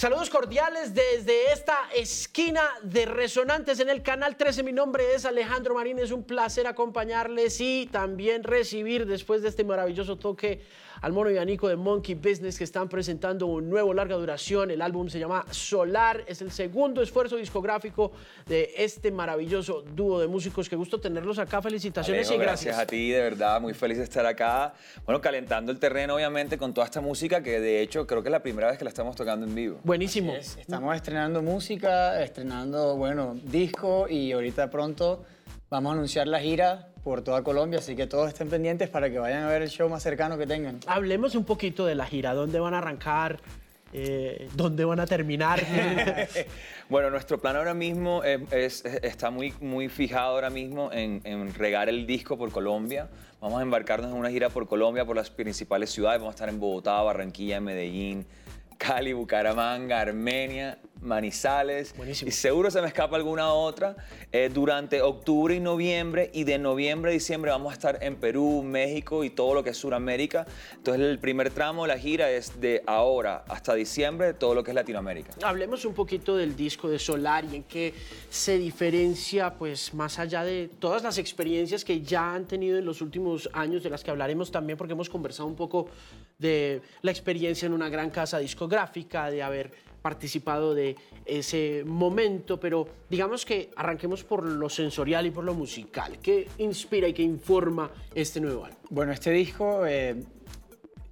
Saludos cordiales desde esta esquina de Resonantes en el canal 13. Mi nombre es Alejandro Marín. Es un placer acompañarles y también recibir después de este maravilloso toque al mono y Anico de Monkey Business que están presentando un nuevo larga duración. El álbum se llama Solar. Es el segundo esfuerzo discográfico de este maravilloso dúo de músicos. Qué gusto tenerlos acá. Felicitaciones Alejo, y gracias. Gracias a ti, de verdad. Muy feliz de estar acá. Bueno, calentando el terreno, obviamente, con toda esta música que de hecho creo que es la primera vez que la estamos tocando en vivo. Buenísimo. Es, estamos estrenando música, estrenando, bueno, disco y ahorita pronto vamos a anunciar la gira por toda Colombia, así que todos estén pendientes para que vayan a ver el show más cercano que tengan. Hablemos un poquito de la gira. ¿Dónde van a arrancar? Eh, ¿Dónde van a terminar? bueno, nuestro plan ahora mismo es, es, está muy, muy fijado ahora mismo en, en, regar el disco por Colombia. Vamos a embarcarnos en una gira por Colombia, por las principales ciudades. Vamos a estar en Bogotá, Barranquilla, Medellín, Cali, Bucaramanga, Armenia, Manizales. Buenísimo. Y seguro se me escapa alguna otra. Eh, durante octubre y noviembre, y de noviembre a diciembre vamos a estar en Perú, México y todo lo que es Sudamérica. Entonces el primer tramo de la gira es de ahora hasta diciembre, todo lo que es Latinoamérica. Hablemos un poquito del disco de Solar y en qué se diferencia, pues más allá de todas las experiencias que ya han tenido en los últimos años, de las que hablaremos también porque hemos conversado un poco de la experiencia en una gran casa discográfica, de haber participado de ese momento, pero digamos que arranquemos por lo sensorial y por lo musical. ¿Qué inspira y qué informa este nuevo álbum? Bueno, este disco eh,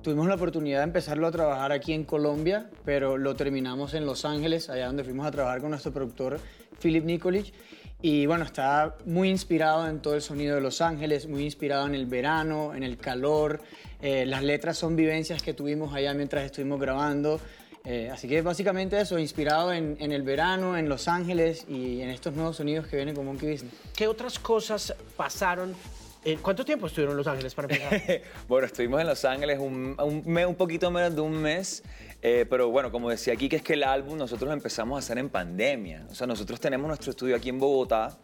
tuvimos la oportunidad de empezarlo a trabajar aquí en Colombia, pero lo terminamos en Los Ángeles, allá donde fuimos a trabajar con nuestro productor Philip Nikolic. Y bueno, está muy inspirado en todo el sonido de Los Ángeles, muy inspirado en el verano, en el calor. Eh, las letras son vivencias que tuvimos allá mientras estuvimos grabando. Eh, así que básicamente eso, inspirado en, en, el verano, en Los Ángeles y en estos nuevos sonidos que vienen con Monkey Business. ¿Qué otras cosas pasaron? Eh, ¿Cuánto tiempo estuvieron en Los Ángeles para empezar? bueno, estuvimos en Los Ángeles un, un, mes, un poquito menos de un mes, eh, pero bueno, como decía aquí, que es que el álbum nosotros lo empezamos a hacer en pandemia. O sea, nosotros tenemos nuestro estudio aquí en Bogotá.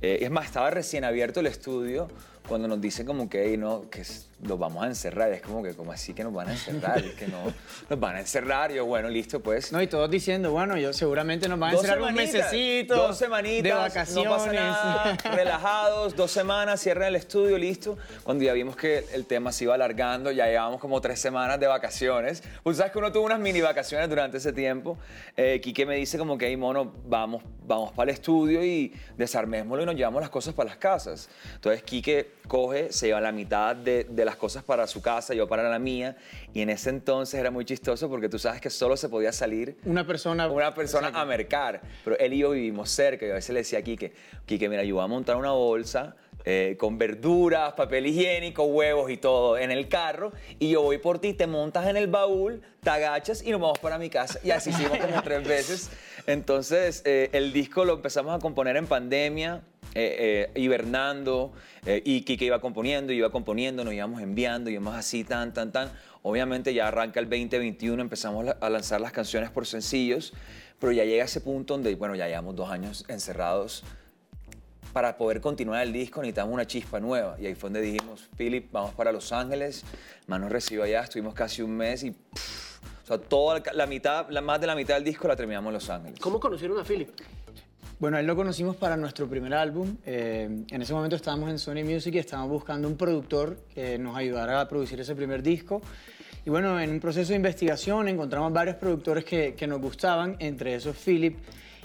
Eh, es más, estaba recién abierto el estudio cuando nos dicen como que, hey, no, que los vamos a encerrar. Es como que, como así que nos van a encerrar? es que no, nos van a encerrar. Yo, bueno, listo, pues. No, y todos diciendo, bueno, yo seguramente nos van a encerrar un mesecito. Dos semanitas. De vacaciones. No pasa nada, relajados, dos semanas, cierran el estudio, listo. Cuando ya vimos que el tema se iba alargando, ya llevábamos como tres semanas de vacaciones. Pues sabes que uno tuvo unas mini vacaciones durante ese tiempo. Eh, Quique me dice como que, hey, mono, vamos, vamos para el estudio y desarmémoslo y nos llevamos las cosas para las casas. Entonces, Quique coge, se lleva la mitad de, de, las cosas para su casa, yo para la mía, y en ese entonces era muy chistoso porque tú sabes que solo se podía salir una persona, una persona a mercar, pero él y yo vivimos cerca, y a veces le decía a Quique, Quique, mira, yo voy a montar una bolsa eh, con verduras, papel higiénico, huevos y todo en el carro, y yo voy por ti, te montas en el baúl, te agachas y nos vamos para mi casa, y así hicimos como tres veces. Entonces, eh, el disco lo empezamos a componer en pandemia, eh, eh, hibernando eh, y Kike iba componiendo, iba componiendo, nos íbamos enviando, íbamos así, tan, tan, tan. Obviamente ya arranca el 2021, empezamos a lanzar las canciones por sencillos, pero ya llega ese punto donde, bueno, ya llevamos dos años encerrados. Para poder continuar el disco necesitamos una chispa nueva. Y ahí fue donde dijimos, Philip, vamos para Los Ángeles. Más nos recibió allá, estuvimos casi un mes y... Pff, o sea, toda la mitad, la, más de la mitad del disco la terminamos en Los Ángeles. ¿Cómo conocieron a Philip? Bueno, él lo conocimos para nuestro primer álbum. Eh, en ese momento estábamos en Sony Music y estábamos buscando un productor que nos ayudara a producir ese primer disco. Y bueno, en un proceso de investigación encontramos varios productores que, que nos gustaban, entre esos Philip.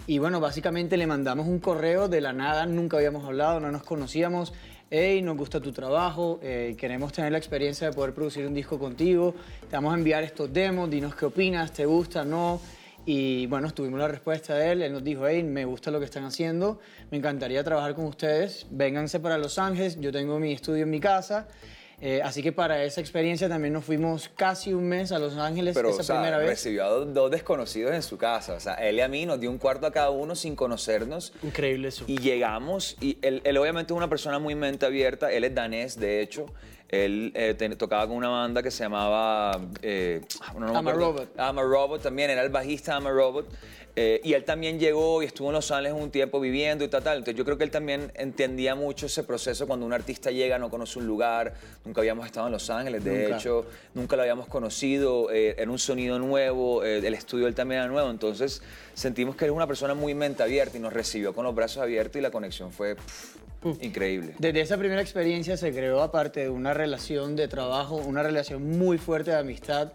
Y bueno, básicamente le mandamos un correo de la nada, nunca habíamos hablado, no nos conocíamos. Hey, nos gusta tu trabajo, eh, queremos tener la experiencia de poder producir un disco contigo, te vamos a enviar estos demos, dinos qué opinas, te gusta, no. Y bueno, tuvimos la respuesta de él. Él nos dijo, hey, me gusta lo que están haciendo, me encantaría trabajar con ustedes. Vénganse para Los Ángeles, yo tengo mi estudio en mi casa. Eh, así que para esa experiencia también nos fuimos casi un mes a Los Ángeles Pero, esa o sea, primera vez. recibió a dos, dos desconocidos en su casa. O sea, él y a mí nos dio un cuarto a cada uno sin conocernos. Increíble eso. Y llegamos, y él, él obviamente es una persona muy mente abierta, él es danés, de hecho. Él eh, te- tocaba con una banda que se llamaba... eh, no, no me I'm a. Robot. I'm a Robot también, era el bajista I'm a Robot. Eh, y él también llegó y estuvo en Los Ángeles un tiempo viviendo y tal, tal. Entonces yo creo que él también entendía mucho ese proceso cuando un artista llega, no conoce un lugar, nunca habíamos estado en Los Ángeles, de Nunca. hecho, nunca lo habíamos conocido, eh, era un sonido nuevo, eh, el estudio él también era nuevo, entonces sentimos que él es una persona muy mente abierta y nos recibió con los brazos abiertos y la conexión fue pff, increíble. Desde esa primera experiencia se creó, aparte de una relación de trabajo, una relación muy fuerte de amistad.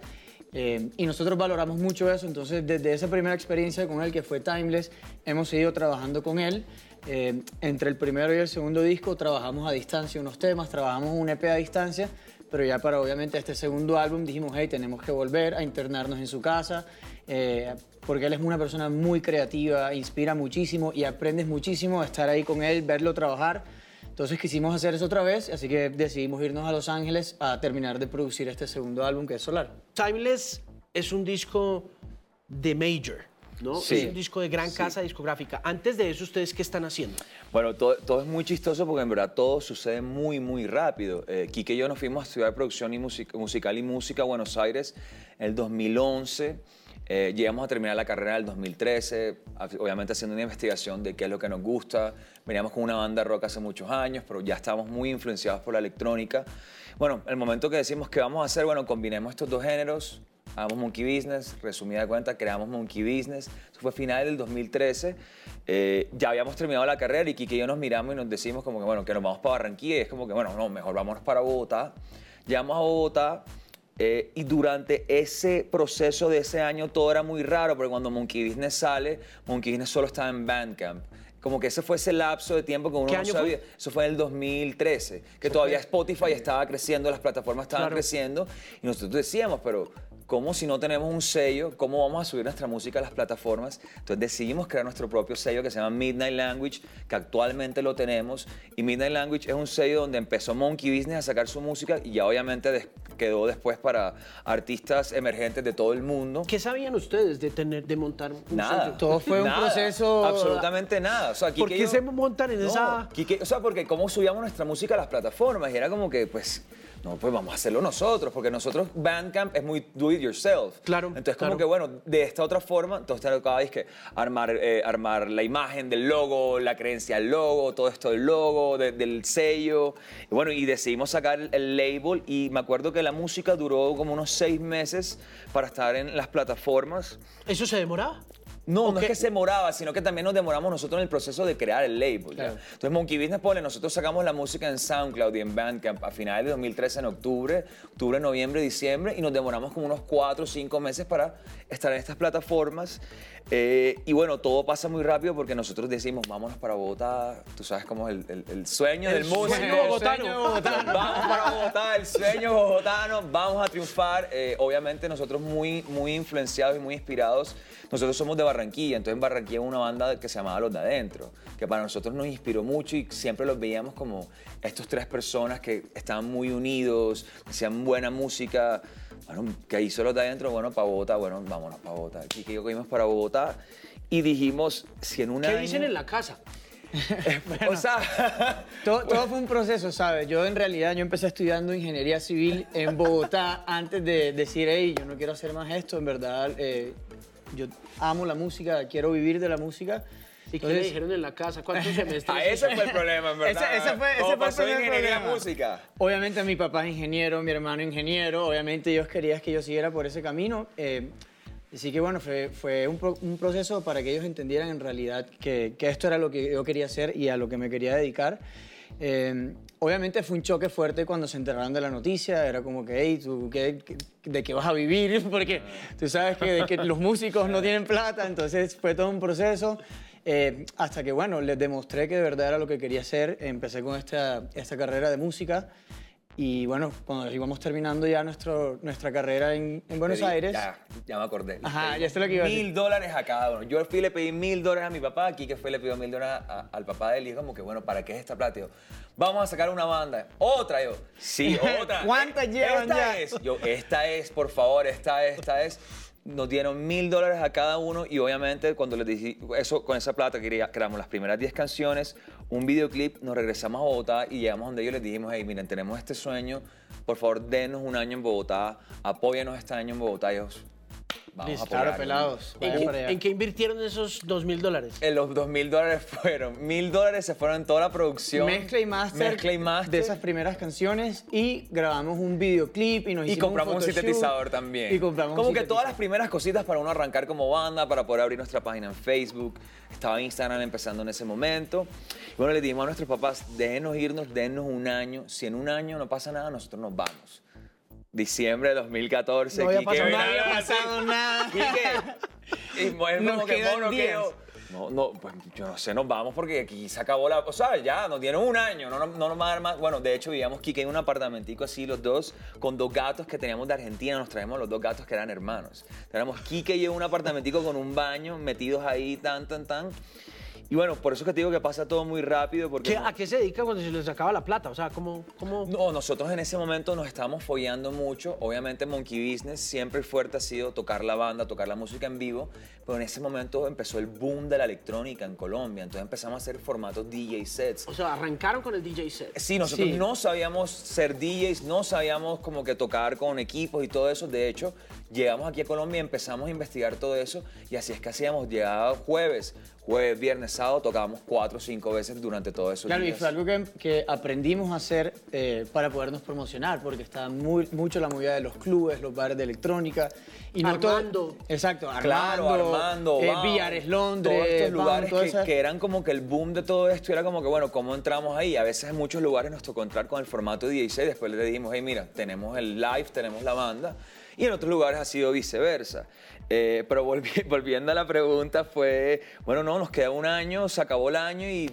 Eh, y nosotros valoramos mucho eso. Entonces, desde esa primera experiencia con él, que fue Timeless, hemos seguido trabajando con él. Eh, entre el primero y el segundo disco trabajamos a distancia unos temas, trabajamos un EP a distancia. Pero ya para obviamente este segundo álbum dijimos, hey, tenemos que volver a internarnos en su casa. eh, porque él es una persona muy creativa, inspira muchísimo y aprendes muchísimo estar ahí con él, verlo trabajar. Entonces quisimos hacer eso otra vez, así que decidimos irnos a Los Ángeles a terminar de producir este segundo álbum que es Solar. Timeless es un disco de major, ¿no? Sí. Es un disco de gran casa discográfica. Antes de eso, ¿ustedes qué están haciendo? Bueno, todo, todo es muy chistoso porque en verdad todo sucede muy, muy rápido. Eh, Quique y yo nos fuimos a estudiar producción y musical y música a Buenos Aires en el 2011. Eh, llegamos a terminar la carrera en el 2013, a- obviamente haciendo una investigación de qué es lo que nos gusta. Veníamos con una banda rock hace muchos años, pero ya estábamos muy influenciados por la electrónica. Bueno, el momento que decimos que vamos a hacer, bueno, combinemos estos dos géneros, hagamos Monkey Business, resumida cuenta, creamos Monkey Business. Eso fue final del 2013. Eh, ya habíamos terminado la carrera y Kike y yo nos miramos y nos decimos como que, bueno, que nos vamos para Barranquilla y es como que, bueno, no, mejor vámonos para Bogotá. Llegamos a Bogotá eh, y durante ese proceso de ese año todo era muy raro, porque cuando Monkey Business sale, Monkey Business solo estaba en Bandcamp. Como que ese fue ese lapso de tiempo que uno ¿Qué no sabía. fue? Eso fue en el 2013, que todavía Spotify estaba creciendo, las plataformas estaban Claro. creciendo y nosotros decíamos, pero ¿cómo si no tenemos un sello? ¿Cómo vamos a subir nuestra música a las plataformas? Entonces decidimos crear nuestro propio sello que se llama Midnight Language, que actualmente lo tenemos. Y Midnight Language es un sello donde empezó Monkey Business a sacar su música y ya obviamente des- quedó después para artistas emergentes de todo el mundo. ¿Qué sabían ustedes de tener, de montar un Nada. sello? Todo fue un proceso- Absolutamente nada. O sea, ¿Por qué yo- se montan en No, esa...? Quique- o sea, porque cómo subíamos nuestra música a las plataformas y era como que, pues, no, pues vamos a hacerlo nosotros, porque nosotros Bandcamp es muy do it yourself. Claro, Entonces, como claro. que, bueno, de esta otra forma, entonces te tocaba que armar, eh, armar la imagen del logo, la creencia del logo, todo esto del logo, de- del sello. Y bueno, y decidimos sacar el, el label y me acuerdo que la música duró como unos seis meses para estar en las plataformas. ¿Eso se demoraba? No, ¿O no es que se demoraba, sino que también nos demoramos nosotros en el proceso de crear el label. ¿ya? Claro. Entonces, Monkey Business, ponle, nosotros sacamos la música en SoundCloud y en Bandcamp a finales de 2013, en octubre, octubre, noviembre, diciembre, y nos demoramos como unos cuatro o cinco meses para estar en estas plataformas. Eh, y bueno, todo pasa muy rápido porque nosotros decimos, vámonos para Bogotá, tú sabes cómo es el, el- el sueño del músico. sueño bogotano. Sueño bogotano. Vamos para Bogotá, el sueño bogotano, vamos a triunfar. Eh, obviamente nosotros muy, muy influenciados y muy inspirados. Nosotros somos de Barranquilla, entonces en Barranquilla una banda que se llamaba Los de Adentro, que para nosotros nos inspiró mucho y siempre los veíamos como estos tres personas que estaban muy unidos, hacían buena música. Bueno, que hizo Los de Adentro? Bueno, para Bogotá, bueno, vámonos para Bogotá. Aquí que yo fuimos para Bogotá y dijimos, si en un ¿Qué año... dicen en la casa? O sea... Todo, todo fue un proceso, ¿sabes? Yo en realidad yo empecé estudiando ingeniería civil en Bogotá antes de decir, hey, yo no quiero hacer más esto, en verdad, eh, yo amo la música, quiero vivir de la música. ¿Y qué le Entonces, dijeron en la casa? ¿Cuántos semestres? Ah, ese fue el problema, en verdad. Ese- ese fue- ese ¿Cómo fue el pasó de primer ingeniería a problema. música? Obviamente mi papá es ingeniero, mi hermano ingeniero, obviamente ellos querían que yo siguiera por ese camino. eh, así que bueno, fue, fue un, pro- un proceso para que ellos entendieran en realidad que, que esto era lo que yo quería hacer y a lo que me quería dedicar. Eh, obviamente fue un choque fuerte cuando se enteraron de la noticia, era como que, hey, ¿tú qué- qué- ¿de qué vas a vivir? Porque tú sabes que, que los músicos no tienen plata, entonces fue todo un proceso. Eh, hasta que, bueno, les demostré que de verdad era lo que quería hacer. Empecé con esta, esta carrera de música. Y bueno, cuando íbamos terminando ya nuestro, nuestra carrera en, en Buenos Pedí- Aires. Ya, ya me acordé. Ajá, ya sé lo que iba a decir. Mil dólares a cada uno. Yo fui y le pedí mil dólares a mi papá, aquí que fue le pidió mil dólares a- al papá de él y como que, bueno, ¿para qué es esta plata? Yo, vamos a sacar una banda. Otra, yo, sí, otra. ¿Cuántas Eh, llevan esta ya? es. Yo, esta es, por favor, esta es, esta es. Nos dieron mil dólares a cada uno y obviamente cuando les dije eso, con esa plata quería, creamos las primeras 10 canciones, un videoclip, nos regresamos a Bogotá y llegamos donde ellos les dijimos, hey, miren, tenemos este sueño, por favor, denos un año en Bogotá, apóyanos este año en Bogotá. Y ellos, vamos Listo. a Claro, apoyarlos". pelados. ¿En, qué, en invirtieron esos dos mil dólares? En los dos mil dólares fueron, mil dólares se fueron en toda la producción. Mezcla y master, Mezcla y master. de esas primeras canciones y grabamos un videoclip y nos Y hicimos compramos un, sintetizador también. Y compramos Como un que todas las primeras cositas para uno arrancar como banda, para poder abrir nuestra página en Facebook. Estaba Instagram empezando en ese momento. Y bueno, le dijimos a nuestros papás, déjenos irnos, déjenos un año. Si en un año no pasa nada, nosotros nos vamos. Diciembre de 2014. No había Quique, pasado nada, había pasado sí. nada. Quique. Y bueno, como que mono, que- No, no, pues yo no sé, nos vamos porque aquí se acabó la... O sea, ya, nos dieron un año, no, no, no nos va a dar más... Bueno, de hecho, vivíamos Kike en un apartamentico así, los dos, con dos gatos que teníamos de Argentina, nos traemos los dos gatos que eran hermanos. Teníamos Kike y yo en un apartamentico con un baño, metidos ahí, tan, tan, tan. Y bueno, por eso es que te digo que pasa todo muy rápido, porque... ¿Qué- ¿A qué se dedica cuando se les acaba la plata? O sea, ¿cómo...? cómo... No, nosotros en ese momento nos estábamos follando mucho. Obviamente Monkey Business siempre fuerte ha sido tocar la banda, tocar la música en vivo, pero en ese momento empezó el boom de la electrónica en Colombia, entonces empezamos a hacer formatos DJ sets. O sea, arrancaron con el DJ set. Sí, nosotros Sí. no sabíamos ser DJs, no sabíamos como que tocar con equipos y todo eso. De hecho, llegamos aquí a Colombia y empezamos a investigar todo eso y así es que hacíamos. Llegaba jueves, jueves, viernes, sábado, tocábamos cuatro o cinco veces durante todo eso. Claro, y fue algo que, que aprendimos a hacer eh, para podernos promocionar, porque estaba muy, mucho la movida de los clubes, los bares de electrónica. Y no todo- Armando. exacto, Claro, Armando, eh, Villares, Londres, todos estos lugares que, esas- que eran como que el boom de todo esto era como que, bueno, ¿cómo entramos ahí? A veces en muchos lugares nos tocó entrar con el formato 16, después le dijimos, hey, mira, tenemos el live, tenemos la banda, y en otros lugares ha sido viceversa. Eh, pero volvi- volviendo a la pregunta fue, bueno, no, nos queda un año, se acabó el año y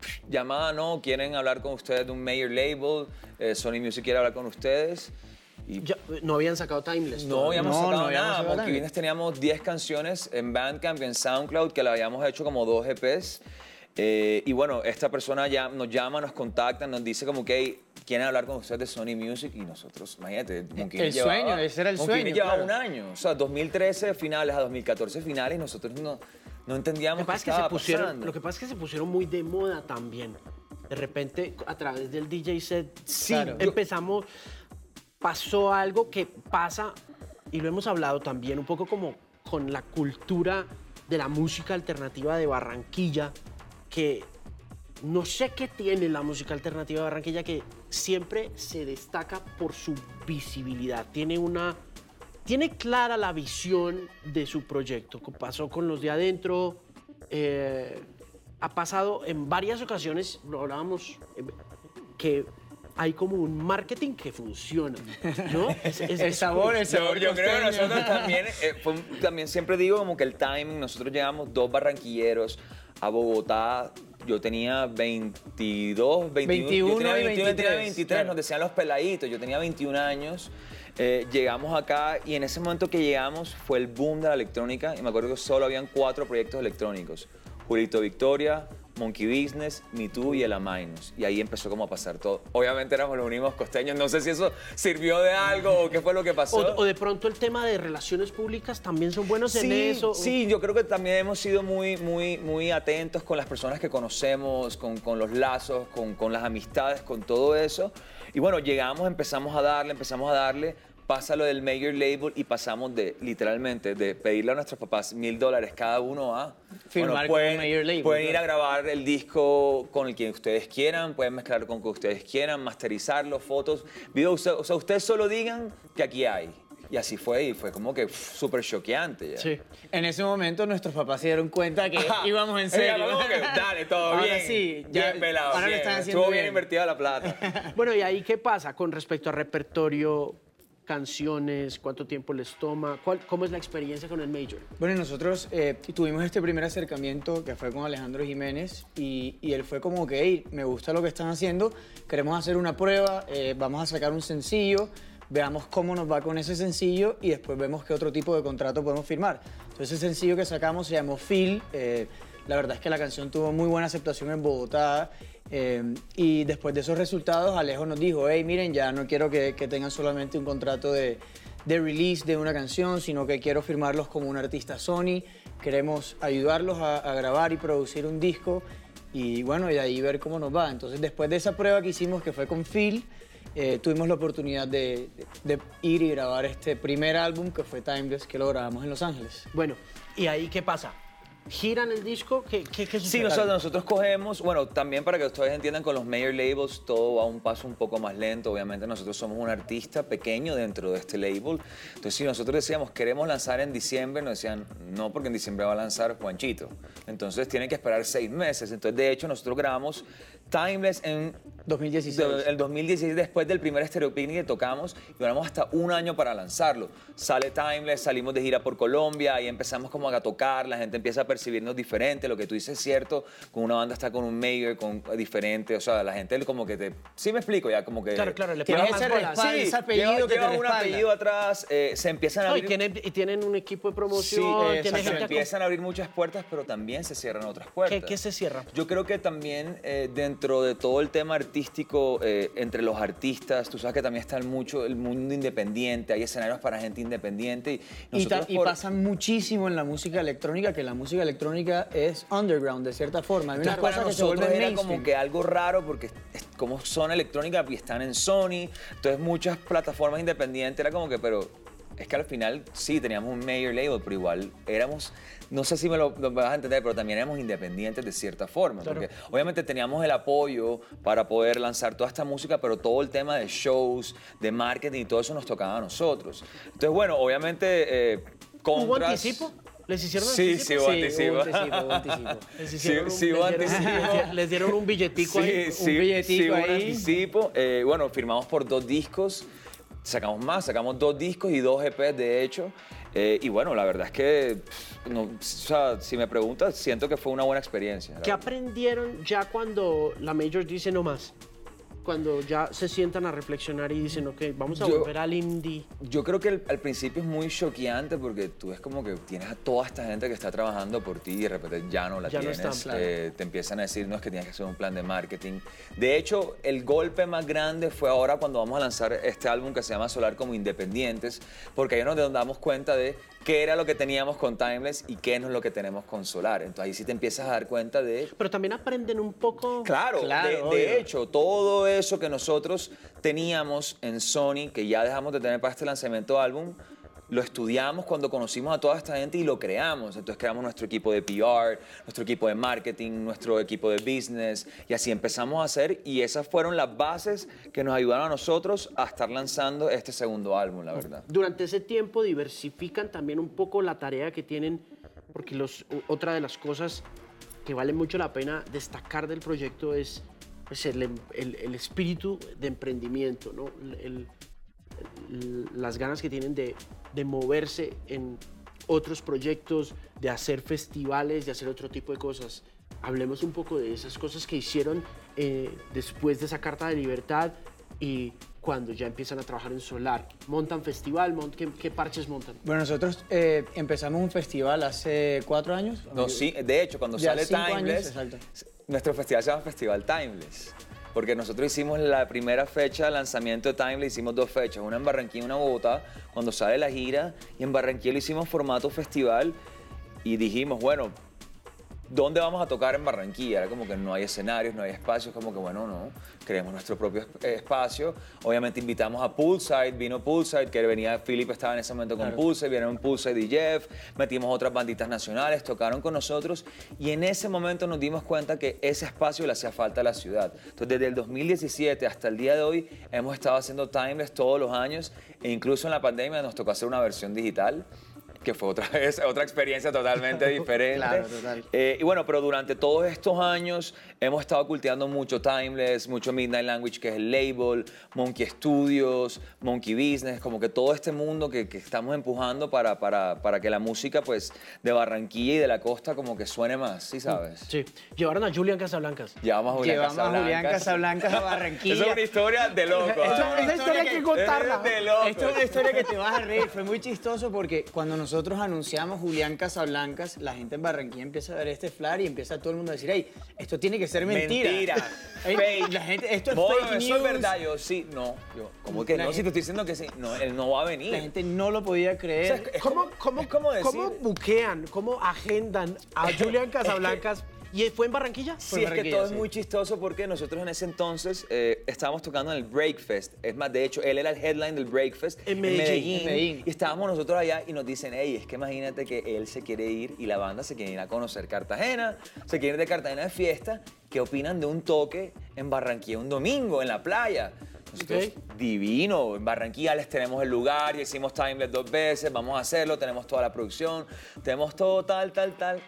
pff, llamada, no, quieren hablar con ustedes de un major label, eh, Sony Music quiere hablar con ustedes. Y Ya, no habían sacado Timeless. no todavía. habíamos No, sacado no habíamos nada. Monkey nada. Business teníamos 10 canciones en Bandcamp y en SoundCloud que la habíamos hecho como dos EPs. Eh, y bueno, esta persona ya nos llama, nos contacta, nos dice como que "Hey, quieren hablar con ustedes de Sony Music y nosotros, imagínate, Monkey El llevaba- sueño, ese era el Monkey sueño, llevaba claro. un año, o sea, 2013 finales a 2014 finales y nosotros no, no Lo entendíamos que qué pasa que se pusieron, pasando. lo que pasa es que se pusieron muy de moda también. De repente, a través del DJ set, sí, Claro. empezamos, pasó algo que pasa, y lo hemos hablado también, un poco como con la cultura de la música alternativa de Barranquilla, que no sé qué tiene la música alternativa de Barranquilla, que siempre se destaca por su visibilidad. Tiene una tiene clara la visión de su proyecto. Pasó con los de adentro, eh, ha pasado en varias ocasiones, lo hablábamos, eh, que hay como un marketing que funciona, ¿no? Es- es- El es sabor, el Yo, sabor yo creo que nosotros también, eh, fue también siempre digo como que el timing, nosotros llegamos dos barranquilleros a Bogotá, yo tenía 22, 21, yo 21 tenía y 21, tenía 23, 23, claro. nos decían los peladitos, yo tenía 21 años, eh, llegamos acá y en ese momento que llegamos fue el boom de la electrónica y me acuerdo que solo habían cuatro proyectos electrónicos, Julito Victoria, Monkey Business, Me Too y El Amainos. Y ahí empezó como a pasar todo. Obviamente éramos los únicos costeños, no sé si eso sirvió de algo o qué fue lo que pasó. O, o de pronto el tema de relaciones públicas también son buenos en eso. sí, yo creo que también hemos sido muy, muy, muy atentos con las personas que conocemos, con, con los lazos, con, con las amistades, con todo eso. Y bueno, llegamos, empezamos a darle, empezamos a darle, pasa lo del major label y pasamos de, literalmente, de pedirle a nuestros papás mil dólares cada uno a... Firmar con un major label, Pueden ir a grabar el disco con el que ustedes quieran, pueden mezclar con que ustedes quieran, masterizarlo, fotos, videos. O sea, ustedes solo digan que aquí hay. Y así fue, y fue como que súper choqueante. ya. Sí. En ese momento nuestros papás se dieron cuenta que Ajá. íbamos en serio. que, dale, todo Ahora bien. sí, ya- bien pelado. ahora lo están haciendo Estuvo bien bien. invertida la plata. Bueno, ¿y ahí qué pasa con respecto a repertorio, canciones, cuánto tiempo les toma? ¿Cuál, ¿Cómo es la experiencia con el Major? Bueno, nosotros eh, tuvimos este primer acercamiento que fue con Alejandro Jiménez y, y él fue como que, "Hey, me gusta lo que están haciendo, queremos hacer una prueba, eh, vamos a sacar un sencillo, veamos cómo nos va con ese sencillo y después vemos qué otro tipo de contrato podemos firmar. Entonces ese sencillo que sacamos se llamó Phil, eh, la verdad es que la canción tuvo muy buena aceptación en Bogotá eh, y después de esos resultados Alejo nos dijo, hey, miren, ya no quiero que, tengan solamente un contrato de release de una canción, sino que quiero firmarlos como un artista Sony. Queremos ayudarlos a, grabar y producir un disco y bueno, y de ahí ver cómo nos va. Entonces, después de esa prueba que hicimos, que fue con Phil, eh, tuvimos la oportunidad de- de ir y grabar este primer álbum que fue Timeless, que lo grabamos en Los Ángeles. Bueno, ¿y ahí qué pasa? ¿Giran el disco? ¿Qué, qué, qué Sí, nosotros, nosotros cogemos, bueno, también para que ustedes entiendan, con los major labels todo va a un paso un poco más lento. Obviamente nosotros somos un artista pequeño dentro de este label. Entonces, si nosotros decíamos, queremos lanzar en diciembre, nos decían, no, porque en diciembre va a lanzar Juanchito. Entonces, tienen que esperar seis meses. Entonces, de hecho, nosotros grabamos Timeless en 2016. de- el 2016, después del primer Stereo Picnic que tocamos, y duramos hasta un año para lanzarlo. Sale Timeless, salimos de gira por Colombia y empezamos como a tocar, la gente empieza a percibirnos diferente, lo que tú dices es cierto, con una banda está con un mayor, con diferente, o sea, la gente como que te... Sí me explico, ya como que... Claro, claro, le más ese Sí, ese apellido lleva, que te lleva un respalda. apellido atrás, eh, se empiezan a No, y, abrir... tienen, y tienen un equipo de Sí, promoción, eh, tienen se gente a- empiezan a abrir muchas puertas, pero también se cierran otras puertas. ¿Qué, qué se cierra? Yo creo que también eh, dentro de todo el tema artístico, eh, entre los artistas, tú sabes que también está el mucho el mundo independiente, hay escenarios para gente independiente. Y, Y, y pasa muchísimo en la música electrónica, que la música electrónica es underground de cierta forma. Hay unas cosas que se vuelven era mainstream. como que algo raro porque es- como son electrónica y están en Sony, entonces muchas plataformas independientes era como que, pero es que al final sí teníamos un major label, pero igual éramos, no sé si me lo, lo vas a entender, pero también éramos independientes de cierta forma, Claro. porque obviamente teníamos el apoyo para poder lanzar toda esta música, pero todo el tema de shows, de marketing y todo eso nos tocaba a nosotros. Entonces, bueno, obviamente... Eh, ¿Hubo anticipo? ¿Les hicieron Sí, anticipo? sí, hubo Sí, anticipo. hubo anticipo, anticipo. Les Sí, hicieron un- sí, hubo les dieron- anticipo. les dieron- un billetico ahí. Sí, sí, billetico sí, un ahí. anticipo. Eh, bueno, firmamos por dos discos, sacamos más, sacamos dos discos y dos EPs de hecho. Eh, y bueno, la verdad es que, no, o sea, si me preguntas, siento que fue una buena experiencia. ¿Qué aprendieron ya cuando la Major dice no más? Cuando ya se sientan a reflexionar y dicen, ok, vamos a Yo- volver al indie. Yo creo que el- al principio es muy choqueante porque tú ves como que tienes a toda esta gente que está trabajando por ti y de repente ya no la Ya no tienes. están, claro. Eh, te empiezan a decir, no, es que tienes que hacer un plan de marketing. De hecho, el golpe más grande fue ahora cuando vamos a lanzar este álbum que se llama Solar como Independientes, porque ahí es nos damos cuenta de qué era lo que teníamos con Timeless y qué no es lo que tenemos con Solar. Entonces ahí sí te empiezas a dar cuenta de Pero también aprenden un poco. Claro, Claro, de, de hecho, todo eso que nosotros teníamos en Sony, que ya dejamos de tener para este lanzamiento de álbum, lo estudiamos cuando conocimos a toda esta gente y lo creamos. Entonces creamos nuestro equipo de PR, nuestro equipo de marketing, nuestro equipo de business, y así empezamos a hacer, y esas fueron las bases que nos ayudaron a nosotros a estar lanzando este segundo álbum, la verdad. Durante ese tiempo diversifican también un poco la tarea que tienen, porque los, otra de las cosas que vale mucho la pena destacar del proyecto es pues, el, em- el- el espíritu de emprendimiento, ¿no? El- el- las ganas que tienen de, de moverse en otros proyectos, de hacer festivales, de hacer otro tipo de cosas. Hablemos un poco de esas cosas que hicieron eh, después de esa carta de libertad y cuando ya empiezan a trabajar en Solar. ¿Montan festival? Mont- ¿qué, qué parches montan? Bueno, nosotros eh, empezamos un festival hace cuatro años. No, sí, de hecho, cuando Ya sale años, Timeless, exacto. Nuestro festival se llama Festival Timeless. Porque nosotros hicimos la primera fecha de lanzamiento de Timeless, hicimos dos fechas, una en Barranquilla y una en Bogotá, cuando sale la gira, y en Barranquilla lo hicimos formato festival, y dijimos, bueno, ¿dónde vamos a tocar en Barranquilla? Era como que no hay escenarios, no hay espacios, como que bueno, no, creemos nuestro propio eh, espacio. Obviamente invitamos a Poolside, vino Poolside, que venía, Philip estaba en ese momento con Claro. Poolside, vinieron Poolside y Jeff, metimos otras banditas nacionales, tocaron con nosotros y en ese momento nos dimos cuenta que ese espacio le hacía falta a la ciudad. Entonces desde el 2017 hasta el día de hoy hemos estado haciendo Timeless todos los años e incluso en la pandemia nos tocó hacer una versión digital que fue otra vez otra experiencia totalmente diferente. Claro, total. Eh, y bueno, pero durante todos estos años hemos estado cultivando mucho Timeless, mucho Midnight Language, que es el label, Monkey Studios, Monkey Business, como que todo este mundo que, que estamos empujando para, para, para que la música pues de Barranquilla y de la costa como que suene más, ¿sí sabes? Sí. Llevaron a Julian Casablancas. Llevamos a Julián Llevamos a Julián Casablancas. Casablancas a Barranquilla. Esa es una historia de loco. Esto- ¿ah? esa historia hay que contarla. Es de loco. Esto es una historia que te vas a reír. Fue muy chistoso porque cuando nosotros nosotros anunciamos Julián Casablancas, la gente en Barranquilla empieza a ver este flyer y empieza todo el mundo a decir, hey, esto tiene que ser mentira. Mentira. Ey, fake. La gente, esto es fake eso news. es verdad. Yo sí, no. Yo, ¿Cómo que La no? Si te estoy diciendo que sí. No, él no va a venir. La gente no lo podía O sea, creer. es, es ¿Cómo, cómo, es como decir... cómo buquean, cómo agendan a Julian Casablancas? ¿Y fue en Barranquilla? Sí, es que todo es muy chistoso porque nosotros en ese entonces eh, estábamos tocando en el Breakfest. Es más, de hecho, él era el headline del Breakfast En Medellín. En Medellín. Y estábamos nosotros allá y nos dicen, hey, es que imagínate que él se quiere ir y la banda se quiere ir a conocer Cartagena, se quiere ir de Cartagena de fiesta. ¿Qué opinan de un toque en Barranquilla un domingo en la playa? Nosotros, Ok. divino, en Barranquilla les tenemos el lugar, ya hicimos Timeless dos veces, vamos a hacerlo, tenemos toda la producción, tenemos todo tal, tal, tal.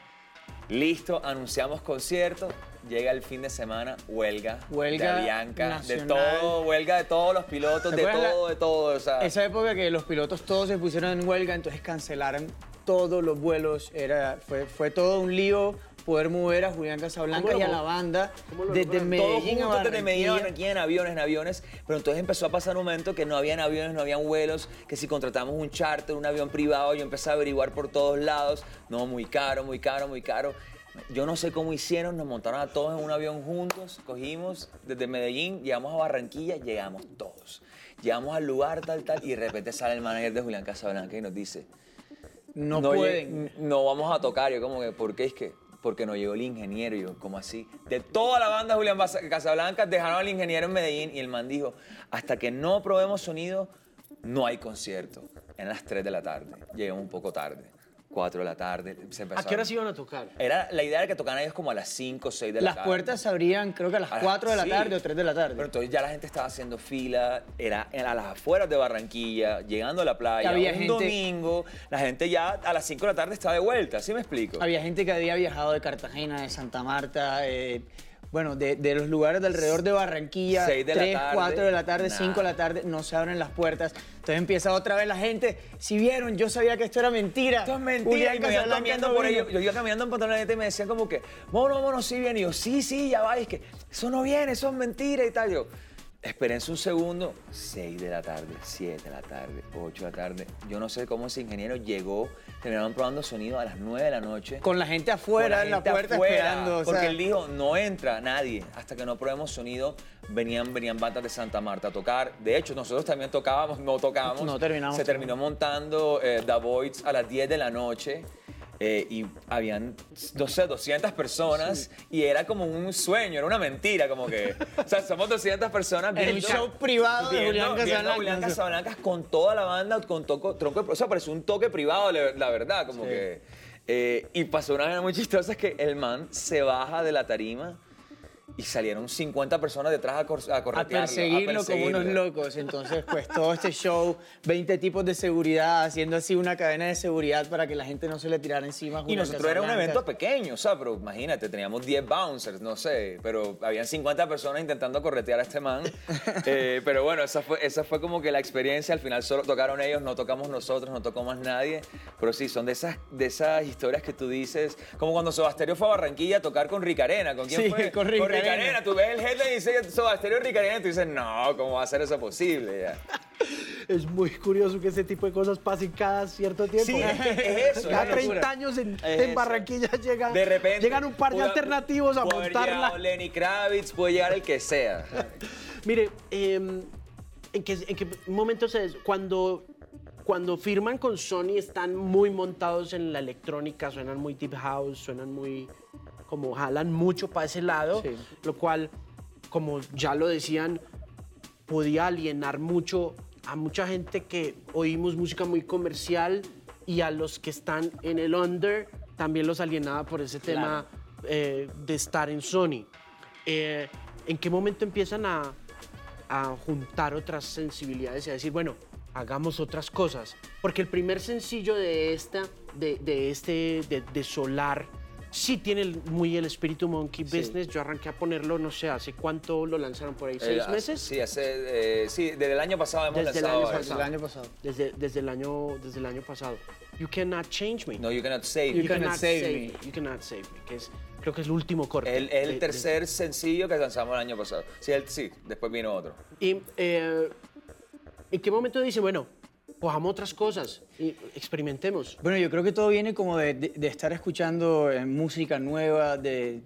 Listo, anunciamos concierto. Llega el fin de semana, huelga, Huelga de Avianca, nacional. de todo, huelga de todos los pilotos, ¿Te de la- todo, de todo. O sea, Esa época que los pilotos todos se pusieron en huelga, entonces cancelaron todos los vuelos. Era, fue, fue todo un lío poder mover a Julián Casablanca ¿Cómo lo y a la banda desde Medellín a desde Medellín a Barranquilla. Barranquilla en aviones, en aviones. Pero entonces empezó a pasar un momento que no habían aviones, no habían vuelos, que si contratamos un charter, un avión privado, yo empecé a averiguar por todos lados. No, muy caro, muy caro, muy caro. Yo no sé cómo hicieron, nos montaron a todos en un avión juntos, cogimos desde Medellín, llegamos a Barranquilla, llegamos todos. Llegamos al lugar, tal, tal, y de repente sale el manager de Julián Casablanca y nos dice, No, lle- pueden. No vamos a tocar. Yo como que, ¿por qué es que? Porque no llegó el ingeniero. Y yo, ¿cómo así? De toda la banda Julián Casablanca dejaron al ingeniero en Medellín y el man dijo, hasta que no probemos sonido, no hay concierto. En las 3 de la tarde. Llegamos un poco tarde. 4 de la tarde. Se ¿A qué horas iban a tocar? Era, la idea era que tocaran ellos como a las 5 o 6 de la Las tarde. puertas se abrían creo que a las A las- 4 de la sí. tarde o 3 de la tarde. Pero entonces ya la gente estaba haciendo fila, era a las afueras de Barranquilla, llegando a la playa, Había un gente- domingo, la gente ya a las 5 de la tarde estaba de vuelta, ¿sí me explico? Había gente que había viajado de Cartagena, de Santa Marta, eh, bueno, de, de los lugares de alrededor de Barranquilla, de la 3, tarde, 4 de la tarde, nada. 5 de la tarde, no se abren las puertas. Entonces empieza otra vez la gente, si vieron, yo sabía que esto era mentira. Esto es mentira. Y me Casablanca caminando por ahí. Yo iba caminando en pantalón y me decían como que, mono, mono, sí viene. Y yo, sí, sí, ya va. Y es que eso no viene, eso es mentira y tal. Yo, espérense un segundo. 6 de la tarde, 7 de la tarde, 8 de la tarde. Yo no sé cómo ese ingeniero llegó. Terminaron probando sonido a las 9 de la noche. Con la gente afuera, en la puerta afuera, esperando. o porque sea, él dijo, no entra nadie hasta que no probemos sonido. Venían, venían bandas de Santa Marta a tocar. De hecho, nosotros también tocábamos, no tocábamos. No terminamos Se terminó montando eh, The Voids a las 10 de la noche. Eh, y habían, no sé, 200 personas y era como un sueño, era una mentira, como que, o sea, somos 200 personas El viendo, show privado de viendo- Julián viendo a Casablancas. Julián Casablancas con toda la banda, con toco, tronco, de- o sea, pareció un toque privado, la la verdad, como Sí. que, eh, y pasó una cosa muy chistosa, es que el man se baja de la tarima y salieron 50 personas detrás a, cor- a a corretearlo, perseguirlo como unos locos. Entonces, pues todo este show, 20 tipos de seguridad, haciendo así una cadena de seguridad para que la gente no se le tirara encima. a Y nosotros era un evento pequeño, o sea, pero imagínate, teníamos 10 bouncers, no sé, pero habían 50 personas intentando corretear a este man. Eh, pero bueno, esa fue, esa fue como que la experiencia, al final solo tocaron ellos, no tocamos nosotros, no tocó más nadie. Pero sí, son de esas, de esas historias que tú dices, como cuando Sobasterio fue a Barranquilla a tocar con Ricarena, ¿con quién Sí, fue? con Ricarena. Tú ves el headline y dice Sobasterio Ricarena y tú dices, no, ¿cómo va a ser eso posible? Ya. Es muy curioso que ese tipo de cosas pasen cada cierto tiempo. Sí, es eso, Cada es una 30 locura. años en. Barranquilla llega, De repente. llegan un par de alternativos a montarla. Lenny Kravitz, puede llegar el que sea. Mire, em, ¿en, qué, en qué momento se... Cuando, cuando firman con Sony están muy montados en la electrónica, suenan muy deep house, suenan muy... como jalan mucho para ese lado, Sí. lo cual, como ya lo decían, podía alienar mucho a mucha gente que oímos música muy comercial y a los que están en el under también los alienaba por ese tema eh, de estar en Sony. Eh, ¿En qué momento empiezan a, a juntar otras sensibilidades y a decir, bueno, hagamos otras cosas? Porque el primer sencillo de esta, de, de este, de, de Solar, sí tiene el- muy el espíritu Monkey Business. Yo arranqué a ponerlo, no sé, ¿hace cuánto lo lanzaron por ahí? ¿Seis Eh, meses? Sí, hace, eh, sí, desde el año pasado hemos Desde el lanzado año eso. El año pasado. Desde, desde, el año, desde el año pasado. You cannot change me. No, You Cannot Save. You You Cannot cannot Save save Me. me. You cannot save me, que es, creo que es el último corte. El, de- el de- tercer sencillo que lanzamos el año pasado. Sí, el- sí, después vino otro. Y, eh, ¿En qué momento dice, bueno, cojamos otras cosas y experimentemos. Bueno, yo creo que todo viene como de, de- de estar escuchando eh, música nueva, de,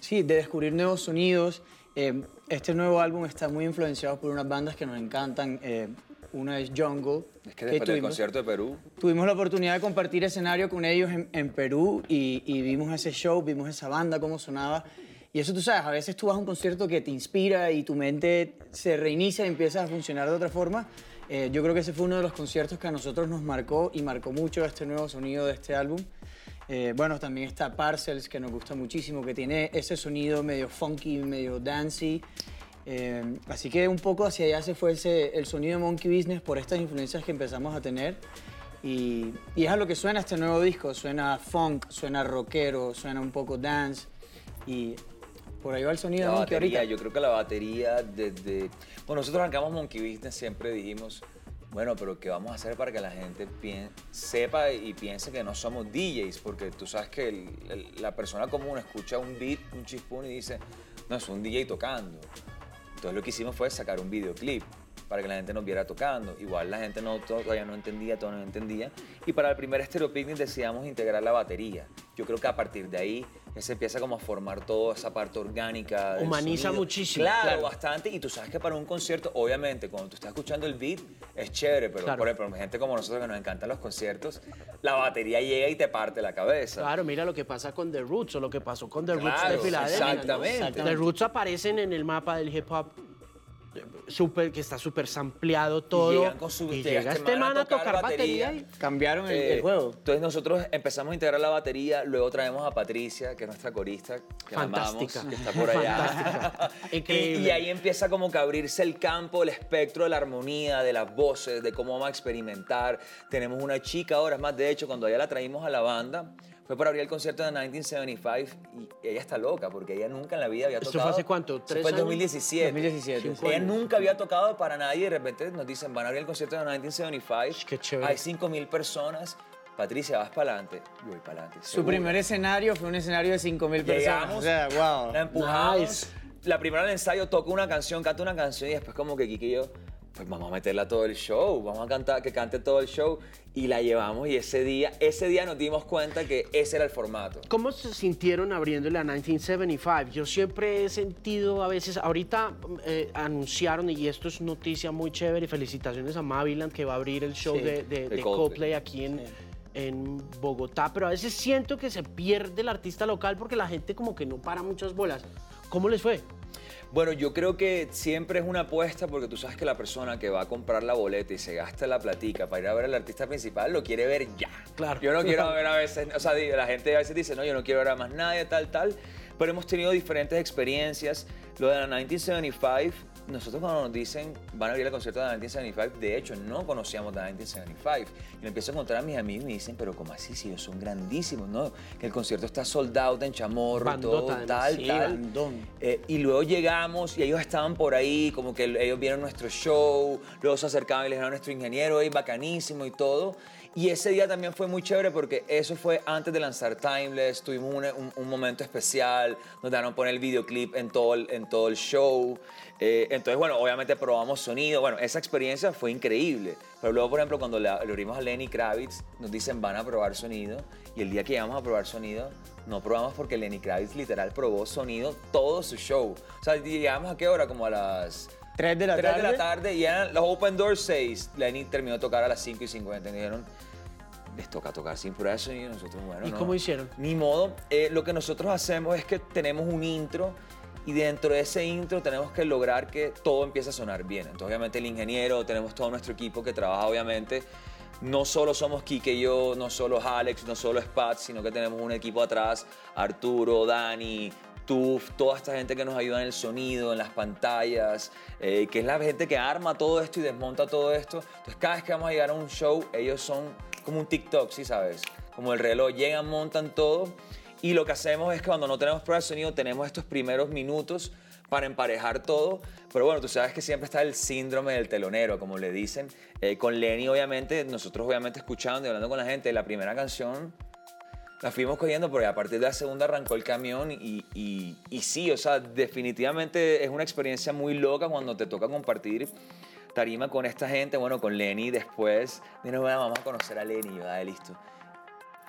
sí, de descubrir nuevos sonidos. Eh, este nuevo álbum está muy influenciado por unas bandas que nos encantan. eh, una es Jungle. Es que después del tuvimos- concierto de Perú, Tuvimos la oportunidad de compartir escenario con ellos en, en Perú y, y vimos ese show, vimos esa banda, cómo sonaba. Y eso tú sabes, a veces tú vas a un concierto que te inspira y tu mente se reinicia y empieza a funcionar de otra forma. Eh, yo creo que ese fue uno de los conciertos que a nosotros nos marcó y marcó mucho este nuevo sonido de este álbum. Eh, bueno, también está Parcels, que nos gusta muchísimo, que tiene ese sonido medio funky, medio dancey. Eh, así que un poco hacia allá se fue ese- el sonido de Monkey Business por estas influencias que empezamos a tener. Y, y es a lo que suena este nuevo disco. Suena funk, suena rockero, suena un poco dance. Y por ahí va el sonido la de Monkey batería, ahorita. yo creo que la batería desde... Bueno, nosotros arrancamos Monkey Business, siempre dijimos, bueno, pero ¿qué vamos a hacer para que la gente sepa y piense que no somos DJs? Porque tú sabes que el- el- la persona común escucha un beat, un chispún y dice, no, es un DJ tocando. Entonces lo que hicimos fue sacar un videoclip para que la gente nos viera tocando. Igual la gente no, todavía no entendía, todavía no entendía. Y para el primer Stereo Picnic decidimos integrar la batería. Yo creo que a partir de ahí ya se empieza como a formar toda esa parte orgánica. del Humaniza sonido. muchísimo, Claro, claro. bastante. Y tú sabes que para un concierto, obviamente, cuando tú estás escuchando el beat, es chévere. Pero, Claro. por ejemplo, gente como nosotros que nos encantan los conciertos, la batería llega y te parte la cabeza. Claro, mira lo que pasa con The Roots o lo que pasó con The Roots Claro, de Filadelfia. ¿no? exactamente. The Roots aparecen en el mapa del hip hop super, que está súper sampleado todo. con su- y llega este este man a tocar tocar batería. batería. y- Cambiaron el, Eh, el juego. Entonces nosotros empezamos a integrar la batería, luego traemos a Patricia, que es nuestra corista, que la amamos, Fantástica. que está por allá. Fantástica. y, y ahí empieza como que a abrirse el campo, el espectro de la armonía, de las voces, de cómo vamos a experimentar. Tenemos una chica ahora, es más, de hecho, cuando ya la traímos a la banda, fue para abrir el concierto de 1975 y ella está loca porque ella nunca en la vida había ¿Esto tocado. fue hace cuánto? ¿Tres fue en años? 2017. 2017. Cinco Ella nunca había tocado para nadie y de repente nos dicen, van a abrir el concierto de 1975. Qué chévere. Hay 5 mil personas. Patricia, vas para adelante. Yo voy para adelante. Su primer escenario fue un escenario de 5.000 personas. O sea, wow. La empujamos. Nice. La primera del ensayo toca una canción, canta una canción y después como que Kiki y yo, pues vamos a meterla todo el show, vamos a cantar, que cante todo el show y la llevamos y ese día, ese día nos dimos cuenta que ese era el formato. ¿Cómo se sintieron abriéndole a 1975? Yo siempre he sentido a veces, ahorita eh, anunciaron, y esto es noticia muy chévere, y felicitaciones a Maviland que va a abrir el show Sí, de, de- de de Coldplay. Coldplay aquí en, en Bogotá, pero a veces siento que se pierde el artista local porque la gente como que no para muchas bolas. ¿Cómo les fue? Bueno, yo creo que siempre es una apuesta porque tú sabes que la persona que va a comprar la boleta y se gasta la platica para ir a ver al artista principal lo quiere ver ya. Claro. Yo no quiero ver a veces, o sea, la gente a veces dice, no, yo no quiero ver a más nadie, tal, tal. Pero hemos tenido diferentes experiencias. Lo de la 1975, nosotros cuando nos dicen van a abrir el concierto de la 1975, de hecho no conocíamos la 1975. Y me empiezo a encontrar a mis amigos y me dicen, pero ¿cómo así? Si ellos son grandísimos, ¿no? Que el concierto está sold out en Chamorro, Bandota, todo, tal, Sí, tal. Eh, y luego llegamos y ellos estaban por ahí, como que ellos vieron nuestro show, luego se acercaban y le dijeron a nuestro ingeniero, hey, bacanísimo y todo. Y ese día también fue muy chévere porque eso fue antes de lanzar Timeless, tuvimos un, un- un momento especial, nos dieron poner el videoclip en todo el, en todo el show. Eh, entonces, bueno, obviamente probamos sonido, bueno, esa experiencia fue increíble. Pero luego, por ejemplo, cuando le, abrimos a Lenny Kravitz, nos dicen van a probar sonido. Y el día que llegamos a probar sonido, no probamos porque Lenny Kravitz literal probó sonido todo su show. O sea, llegamos a qué hora? Como a las 3 de la 3 tarde. de la tarde y eran los Open Doors 6. Lenny terminó de tocar a las 5 y 50. Y dijeron, les toca tocar sin de sonido. Nosotros, bueno, ¿Y no. cómo hicieron? Ni modo. Eh, lo que nosotros hacemos es que tenemos un intro y dentro de ese intro tenemos que lograr que todo empiece a sonar bien. Entonces, obviamente, el ingeniero, tenemos todo nuestro equipo que trabaja, obviamente. No solo somos Kike y yo, no solo es Alex, no solo es Pat, sino que tenemos un equipo atrás, Arturo, Dani, Tuf, toda esta gente que nos ayuda en el sonido, en las pantallas, eh, que es la gente que arma todo esto y desmonta todo esto. Entonces, cada vez que vamos a llegar a un show, ellos son como un TikTok, ¿sí sabes? Como el reloj, llegan, montan todo. Y lo que hacemos es que cuando no tenemos prueba de sonido, tenemos estos primeros minutos para emparejar todo. Pero bueno, tú sabes que siempre está el síndrome del telonero, como le dicen. Eh, con Lenny, obviamente, nosotros obviamente escuchando y hablando con la gente, la primera canción la fuimos cogiendo, pero a partir de la segunda arrancó el camión y, y, y sí, o sea, definitivamente es una experiencia muy loca cuando te toca compartir tarima con esta gente, bueno, con Lenny después, de nuevo vamos a conocer a Lenny, yo, dale, listo.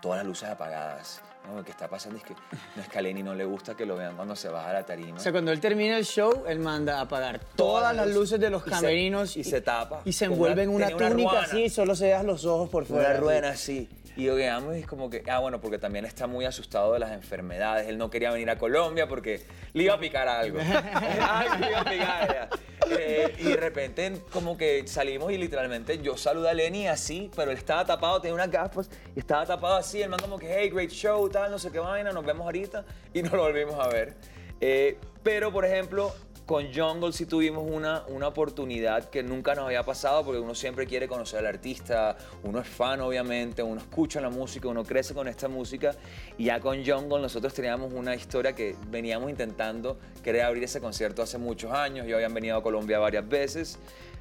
Todas las luces apagadas. No, lo que está pasando es que no es que a Lenny no le gusta que lo vean cuando se baja la tarima. O sea, cuando él termina el show, él manda a apagar todas, las luces de los y se- camerinos y se tapa Y se envuelve en una- una, una túnica ruana. así y solo se dejan los ojos por fuera. Una así. rueda así. Y yo quedamos y es como que, ah, bueno, porque también está muy asustado de las enfermedades. Él no quería venir a Colombia porque le iba a picar algo. algo le iba a picar. ya. Eh, y de repente como que salimos y literalmente yo saludé a Lenny así, pero él estaba tapado, tenía unas gafas y estaba tapado así. El man como que, hey, great show, tal, no sé qué vaina, nos vemos ahorita. Y no lo volvimos a ver. Eh, pero, por ejemplo, con Jungle sí tuvimos una, una oportunidad que nunca nos había pasado porque uno siempre quiere conocer al artista, uno es fan obviamente, uno escucha la música, uno crece con esta música y ya con Jungle nosotros teníamos una historia que veníamos intentando querer abrir ese concierto hace muchos años, ya habían venido a Colombia varias veces,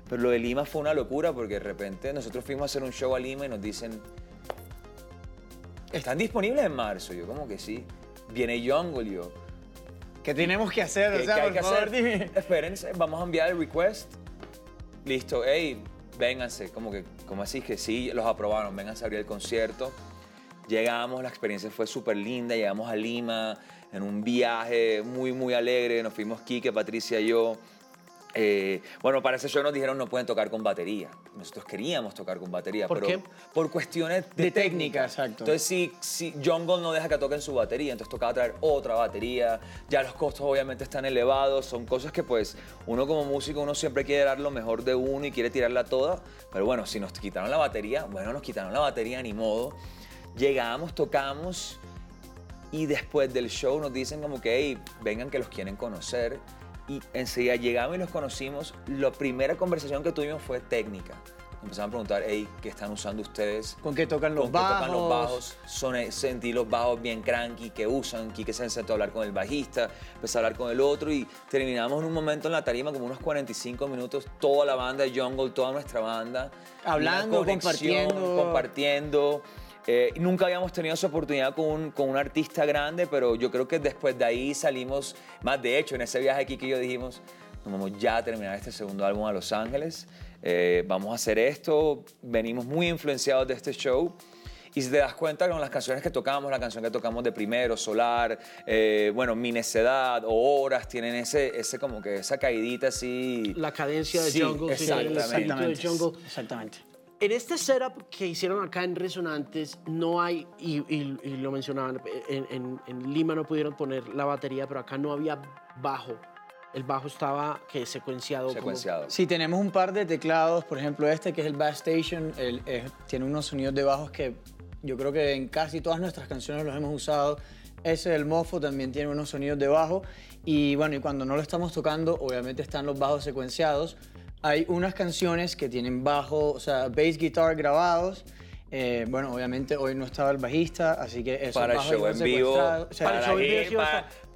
pero lo de Lima fue una locura porque de repente nosotros fuimos a hacer un show a Lima y nos dicen, están disponibles en marzo, yo como que sí, viene Jungle, yo. ¿Qué tenemos que hacer? ¿Qué, o sea, qué hay por que favor, hacer? dime. Espérense, vamos a enviar el request. Listo, hey, vénganse. Como que, como así que sí, los aprobaron, vénganse a abrir el concierto. Llegamos, la experiencia fue súper linda, llegamos a Lima en un viaje muy, muy alegre. Nos fuimos Kike, Patricia y yo. Eh, bueno, para ese show nos dijeron no pueden tocar con batería. Nosotros queríamos tocar con batería, ¿Por pero qué? por cuestiones de, De técnica, exacto. Entonces, si, si Jungle no deja que toquen su batería, entonces tocaba traer otra batería. Ya los costos obviamente están elevados, son cosas que pues uno como músico uno siempre quiere dar lo mejor de uno y quiere tirarla toda. Pero bueno, si nos quitaron la batería, bueno, nos quitaron la batería, ni modo. Llegamos, tocamos y después del show nos dicen como que, hey, vengan que los quieren conocer. Y enseguida llegamos y los conocimos. La primera conversación que tuvimos fue técnica. Empezaron a preguntar, hey, ¿qué están usando ustedes? ¿Con qué tocan los con qué bajos? tocan los bajos. Son, sentí los bajos bien cranky que usan. Quique se sentó a hablar con el bajista, empezó a hablar con el otro y terminamos en un momento en la tarima, como unos 45 minutos, toda la banda de Jungle, toda nuestra banda. Hablando, compartiendo. compartiendo. Eh, nunca habíamos tenido esa oportunidad con un, con un artista grande, pero yo creo que después de ahí salimos, más de hecho, en ese viaje aquí que yo dijimos, nos vamos ya a terminar este segundo álbum a Los Ángeles, eh, vamos a hacer esto, venimos muy influenciados de este show. Y si te das cuenta con las canciones que tocamos, la canción que tocamos de primero, Solar, eh, bueno, Mi Necedad o Horas, tienen ese, ese como que esa caidita así. La cadencia de Sí, Jungle, sí, el exactamente. de Jungle. Exactamente. En este setup que hicieron acá en Resonantes, no hay, y, y- y lo mencionaban, en, en- en Lima no pudieron poner la batería, pero acá no había bajo. El bajo estaba que secuenciado. como- Secuenciado. Sí, tenemos un par de teclados, por ejemplo este que es el Bass Station, el- eh, tiene unos sonidos de bajos que yo creo que en casi todas nuestras canciones los hemos usado. Ese del mofo también tiene unos sonidos de bajo y bueno, y cuando no lo estamos tocando, obviamente están los bajos secuenciados. Hay unas canciones que tienen bajo, o sea, bass guitar grabados. Eh, bueno, obviamente hoy no estaba el bajista, así que esos para el show en vivo. secuestrados. O sea, Para el la show en vivo.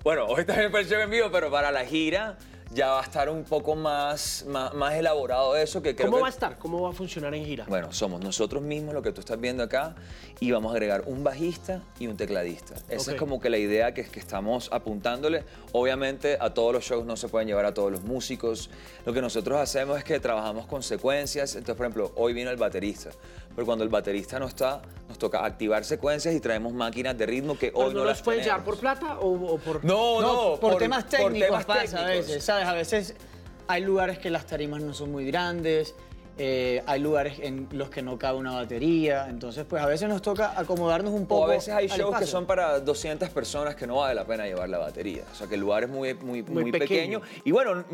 Bueno, hoy también para el show en vivo, pero para la gira ya va a estar un poco más, más, más elaborado eso que creo ¿Cómo que- va a estar? ¿Cómo va a funcionar en gira? Bueno, somos nosotros mismos lo que tú estás viendo acá y vamos a agregar un bajista y un tecladista. Esa es como que la idea que, que estamos apuntándole. Obviamente a todos los shows no se pueden llevar a todos los músicos. Lo que nosotros hacemos es que trabajamos con secuencias. Entonces, por ejemplo, hoy vino el baterista, pero cuando el baterista no está, nos toca activar secuencias y traemos máquinas de ritmo que ¿Pero hoy no, no las los pueden llevar por plata o, o por...? No, no, No, por, temas técnicos temas pasa a veces, ¿sabes? A veces hay lugares que las tarimas no son muy grandes, eh, hay lugares en los que no cabe una batería, entonces pues a veces nos toca acomodarnos un poco O a veces hay shows que son para 200 personas que no vale la pena llevar la batería. O sea, que el lugar es muy, muy, Muy muy, pequeño. pequeño. Y bueno,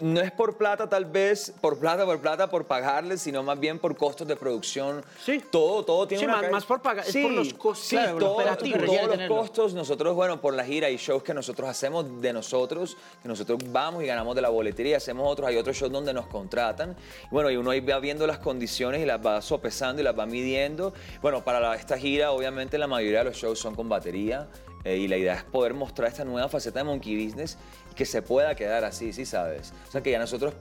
no es por plata tal vez, por plata, por plata, por pagarles, sino más bien por costos de producción. Sí. Todo, todo tiene Sí, una... más- más por pagar, es por los costos Sí, Claro, los todos, los tenerlo. costos. Nosotros, bueno, por la gira hay shows que nosotros hacemos de nosotros, que nosotros vamos y ganamos de la boletería, hacemos otros, hay otros shows donde nos contratan. Y bueno, y uno ahí va viendo las condiciones y las va sopesando y las va midiendo. Bueno, para la- esta gira, obviamente, la mayoría de los shows son con batería. eh, y la idea es poder mostrar esta nueva faceta de Monkey Business y que se pueda quedar así, ¿sí sabes? O sea, que ya nosotros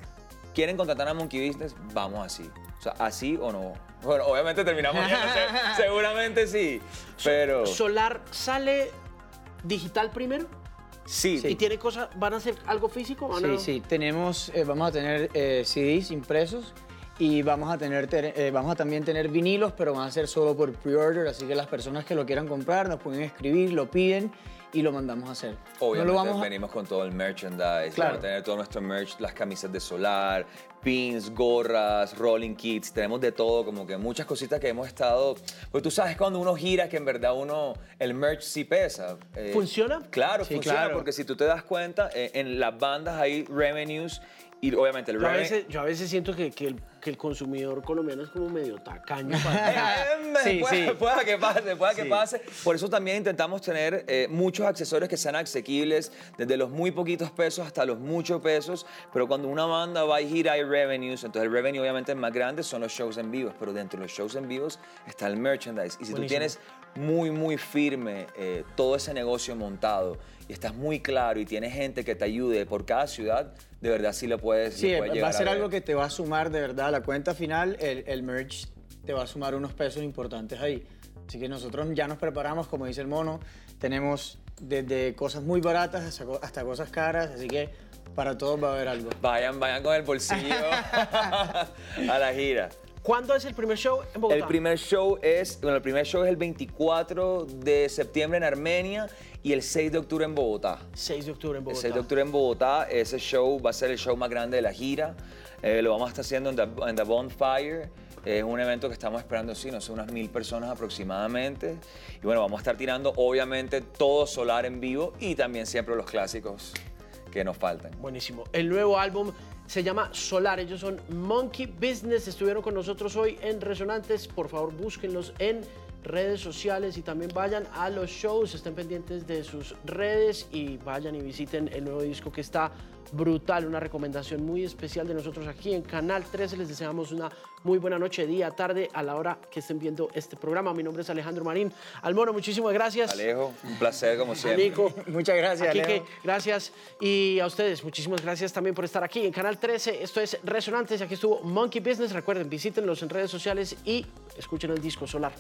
quieren contratar a Monkey Business, vamos así. O sea, así o no. Bueno, obviamente terminamos seguramente sí, pero... ¿Solar sale digital primero? Sí. ¿Y tiene cosas, van a hacer algo físico? ¿Van Sí, a- sí, tenemos, eh, vamos a tener eh, CDs impresos y vamos a, tener, eh, vamos a también tener vinilos, pero van a ser solo por pre-order, así que las personas que lo quieran comprar nos pueden escribir, lo piden y lo mandamos a hacer. Obviamente no lo vamos a- venimos con todo el merchandise, Claro. vamos a tener todo nuestro merch, las camisas de solar, pins, gorras, rolling kits, tenemos de todo, como que muchas cositas que hemos estado, pues tú sabes cuando uno gira que en verdad uno, el merch sí pesa. Eh, ¿Funciona? Claro, Sí, funciona, claro. porque si tú te das cuenta, eh, en las bandas hay revenues y obviamente el Yo a, revenue... veces, yo a veces siento que, que el, que el consumidor colombiano es como medio tacaño. Para- eh, Sí, puede, sí. pueda que pase, pueda que Sí. pase. Por eso también intentamos tener eh, muchos accesorios que sean asequibles, desde los muy poquitos pesos hasta los muchos pesos. Pero cuando una banda va a gira hay revenues, entonces el revenue obviamente más grande son los shows en vivos, pero dentro de los shows en vivos está el merchandise. Y si tú Buenísimo. tienes muy, muy firme eh, todo ese negocio montado y estás muy claro y tienes gente que te ayude por cada ciudad, de verdad sí lo puedes, Sí, lo puedes va llegar a ser algo que te va a sumar de verdad a la cuenta final, el, el merch te va a sumar unos pesos importantes ahí. Así que nosotros ya nos preparamos, como dice el mono, tenemos desde cosas muy baratas hasta, hasta cosas caras, así que para todos va a haber algo. Vayan, vayan con el bolsillo a la gira. ¿Cuándo es el primer show en Bogotá? El primer show es, bueno, el primer show es el 24 de septiembre en Armenia y el 6 de octubre en Bogotá. 6 de octubre en El Bogotá. 6 de octubre en Bogotá, ese show va a ser el show más grande de la gira. Eh, lo vamos a estar haciendo en The, en The Bonfire. Es un evento que estamos esperando, sí, no sé, unas mil personas aproximadamente. Y bueno, vamos a estar tirando obviamente todo solar en vivo y también siempre los clásicos que nos faltan. Buenísimo. El nuevo álbum se llama Solar. Ellos son Monkey Business. Estuvieron con nosotros hoy en Resonantes. Por favor, búsquenlos en redes sociales y también vayan a los shows. Estén pendientes de sus redes y vayan y visiten el nuevo disco que está brutal. Una recomendación muy especial de nosotros aquí en Canal 13. Les deseamos una muy buena noche, día, tarde, a la hora que estén viendo este programa. Mi nombre es Alejandro Marín. Almono, muchísimas gracias. Alejo, un placer como siempre. Nico. Muchas gracias, gracias. Y a ustedes, muchísimas gracias también por estar aquí en Canal 13. Esto es Resonantes. Aquí estuvo Monkey Business. Recuerden, visítenlos en redes sociales y escuchen el disco Solar.